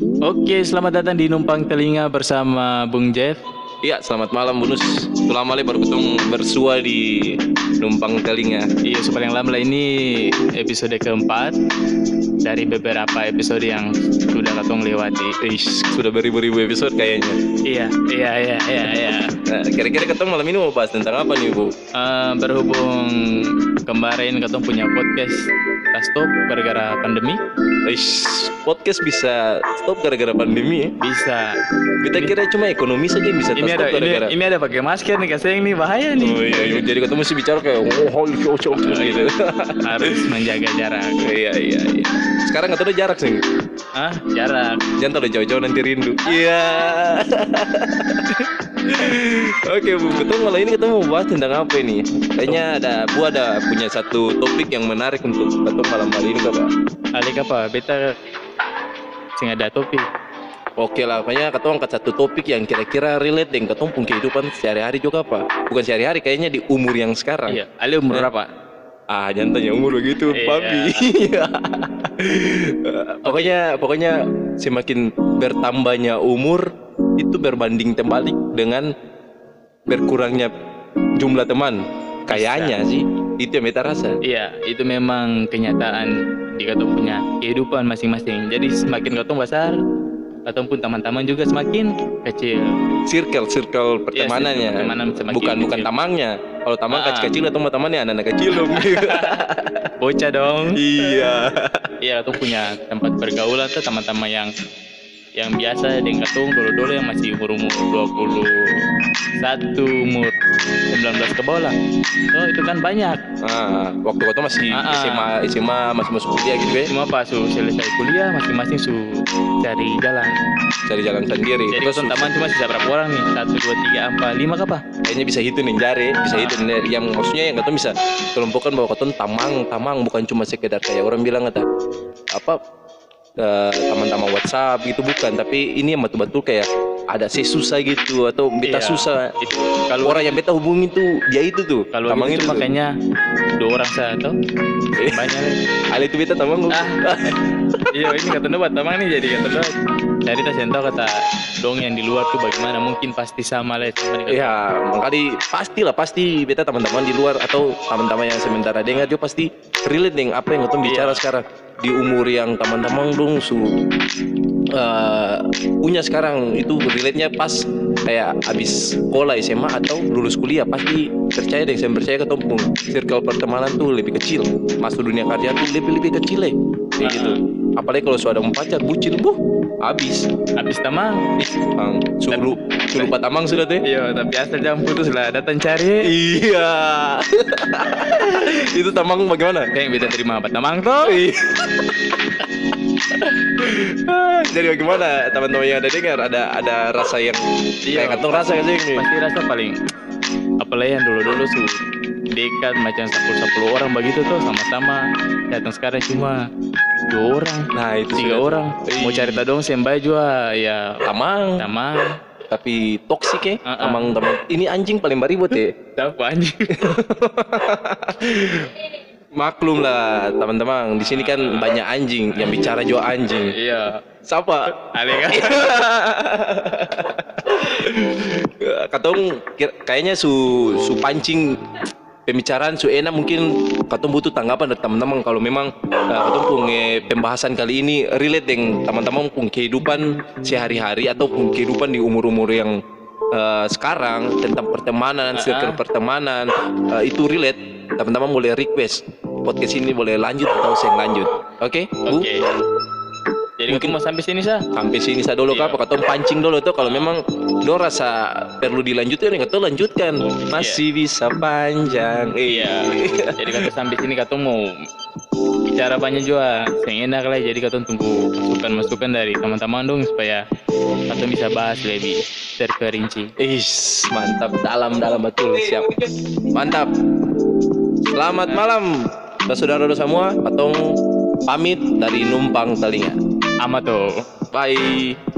Oke, selamat datang di Numpang Telinga bersama Bung Jeff. Iya, selamat malam Bunus. Lama baru ketemu bersua di Numpang Telinga. Iya, yang lama lah ini episode keempat dari beberapa episode yang sudah katong lewati. Ish, sudah beribu-ribu episode kayaknya. Iya, iya, iya, iya, iya. Nah, kira-kira ketemu malam ini mau bahas tentang apa nih, Bu? Eh, berhubung kemarin katong punya podcast kita stop gara-gara pandemi, Ish, podcast bisa stop gara-gara pandemi ya. bisa. Kita kira cuma ekonomi saja yang bisa Ini stop ada ini, gara-gara. ini ada pakai masker nih kasih nih bahaya nih. Oh iya, iya, jadi ketemu sih bicara kayak oh, holy cow, cow, cow," gitu. Harus menjaga jarak. iya, iya, iya. Sekarang tahu jarak sih. Ah, jarak. Jangan terlalu jauh-jauh nanti rindu. Iya. Oke Bu, ketemu malam ini kita mau bahas tentang apa ini? Kayaknya ada Bu ada punya satu topik yang menarik untuk ketemu malam hari ini Kak, Pak. Alik apa? Beta sing ada topik. Oke lah, kayaknya ketemu angkat satu topik yang kira-kira relate dengan ketemu kehidupan sehari-hari juga Pak. Bukan sehari-hari, kayaknya di umur yang sekarang. Iya, Ali umur Eh. berapa? Ah, jangan tanya umur begitu, Iya. babi. pokoknya pokoknya semakin bertambahnya umur itu berbanding terbalik dengan berkurangnya jumlah teman. Kayaknya sih itu yang beta rasa. Iya, itu memang kenyataan di katong punya kehidupan masing-masing. Jadi semakin katong besar, katong pun teman-teman juga semakin kecil. Circle circle Iya, pertemanannya. circle pertemanan semakin bukan bukan kecil. tamangnya. Kalau tamang Ah. kecil-kecil atau temannya anak-anak kecil dong. Bocah dong. iya. Iya, katong punya tempat pergaulan tuh teman-teman yang yang biasa dengan katong dulu-dulu yang masih umur-umur 21, umur 19 ke bawah lah. Oh, itu kan banyak. Ah, waktu kau masih Ah, ah. SMA SMA masih masuk kuliah gitu ya. Cuma pas su selesai kuliah masing-masing su cari jalan. Cari jalan sendiri. Jadi Terus katong teman cuma sisa berapa orang nih? Satu, dua, tiga, empat, lima apa? kayaknya bisa hitung nih jari bisa Ah. hitung nih. yang maksudnya yang kata bisa kelompokkan bahwa kata tamang tamang bukan cuma sekedar kayak orang bilang kata apa eh, teman-teman WhatsApp gitu bukan tapi ini yang betul-betul kayak ada sesusah gitu atau beta Iya, susah Itu kalau orang yang beta hubungi tuh dia itu tuh kalau tamang itu makanya dua orang saya tuh banyak nih. Ada itu beta tamang Ah. Iya ini kata buat teman nih jadi kata dua. Yang tahu kata dong yang di luar tuh bagaimana mungkin pasti sama lah kata. Ya, makanya pastilah pasti beta teman-teman di luar atau teman-teman yang sementara dengar dia pasti relate dengan apa yang kita bicara Iya. sekarang di umur yang teman-teman dong su eh, punya sekarang itu relate-nya pas kayak habis sekolah SMA atau lulus kuliah pasti percaya deh saya percaya ketemu circle pertemanan tuh lebih kecil masuk dunia kerja tuh lebih lebih kecil ya kayak Ah. gitu apalagi kalau sudah mau pacar bucin buh habis Habis tamang. Bang, suruh suruh Pak Tamang sudah teh Iya tapi asal jam putus lah datang cari. Iya. itu tamang bagaimana? Kayak beda terima apa tamang tuh? Iya. Jadi bagaimana teman-teman yang ada dengar ada ada rasa yang Iya. kayak kantong rasa sih ini? Pasti rasa paling apalagi yang dulu-dulu su dekat macam 10-10 orang begitu tuh sama-sama datang sekarang cuma dua orang. Nah itu tiga sudah. orang. Mau cari tadong sembah juga ya tamang. Sama tapi toksik ya Ah, ah. tamang tamang. Ini anjing paling baribut ya. Tahu anjing? Maklum lah teman-teman. Di sini kan banyak anjing. Yang bicara juga anjing. Iya. Siapa? Ale kan? Katong kayaknya su su pancing pembicaraan su enak mungkin katong butuh tanggapan dari teman-teman. Kalau memang uh, katong punya pembahasan kali ini relate dengan teman-teman pun kehidupan sehari-hari atau pun kehidupan di umur-umur yang uh, sekarang tentang pertemanan, Ah, circle pertemanan uh, itu relate. Teman-teman boleh request podcast ini boleh lanjut atau saya lanjut. Oke bu? Oke jadi Mungkin- mau sampai sini sah sampai sini saya dulu Iya. kak katong pancing dulu tuh kalau memang do rasa perlu dilanjutkan ya katong lanjutkan. Masih bisa panjang. Iya. Jadi kata sampai sini kata mau bicara banyak juga. Yang enak lah jadi kata tunggu masukan-masukan dari teman-teman dong supaya kata bisa bahas lebih terperinci. Is, mantap. Dalam dalam betul. Siap. Mantap. Selamat malam saudara-saudara semua. Katong pamit dari numpang telinga Ama to. Bye.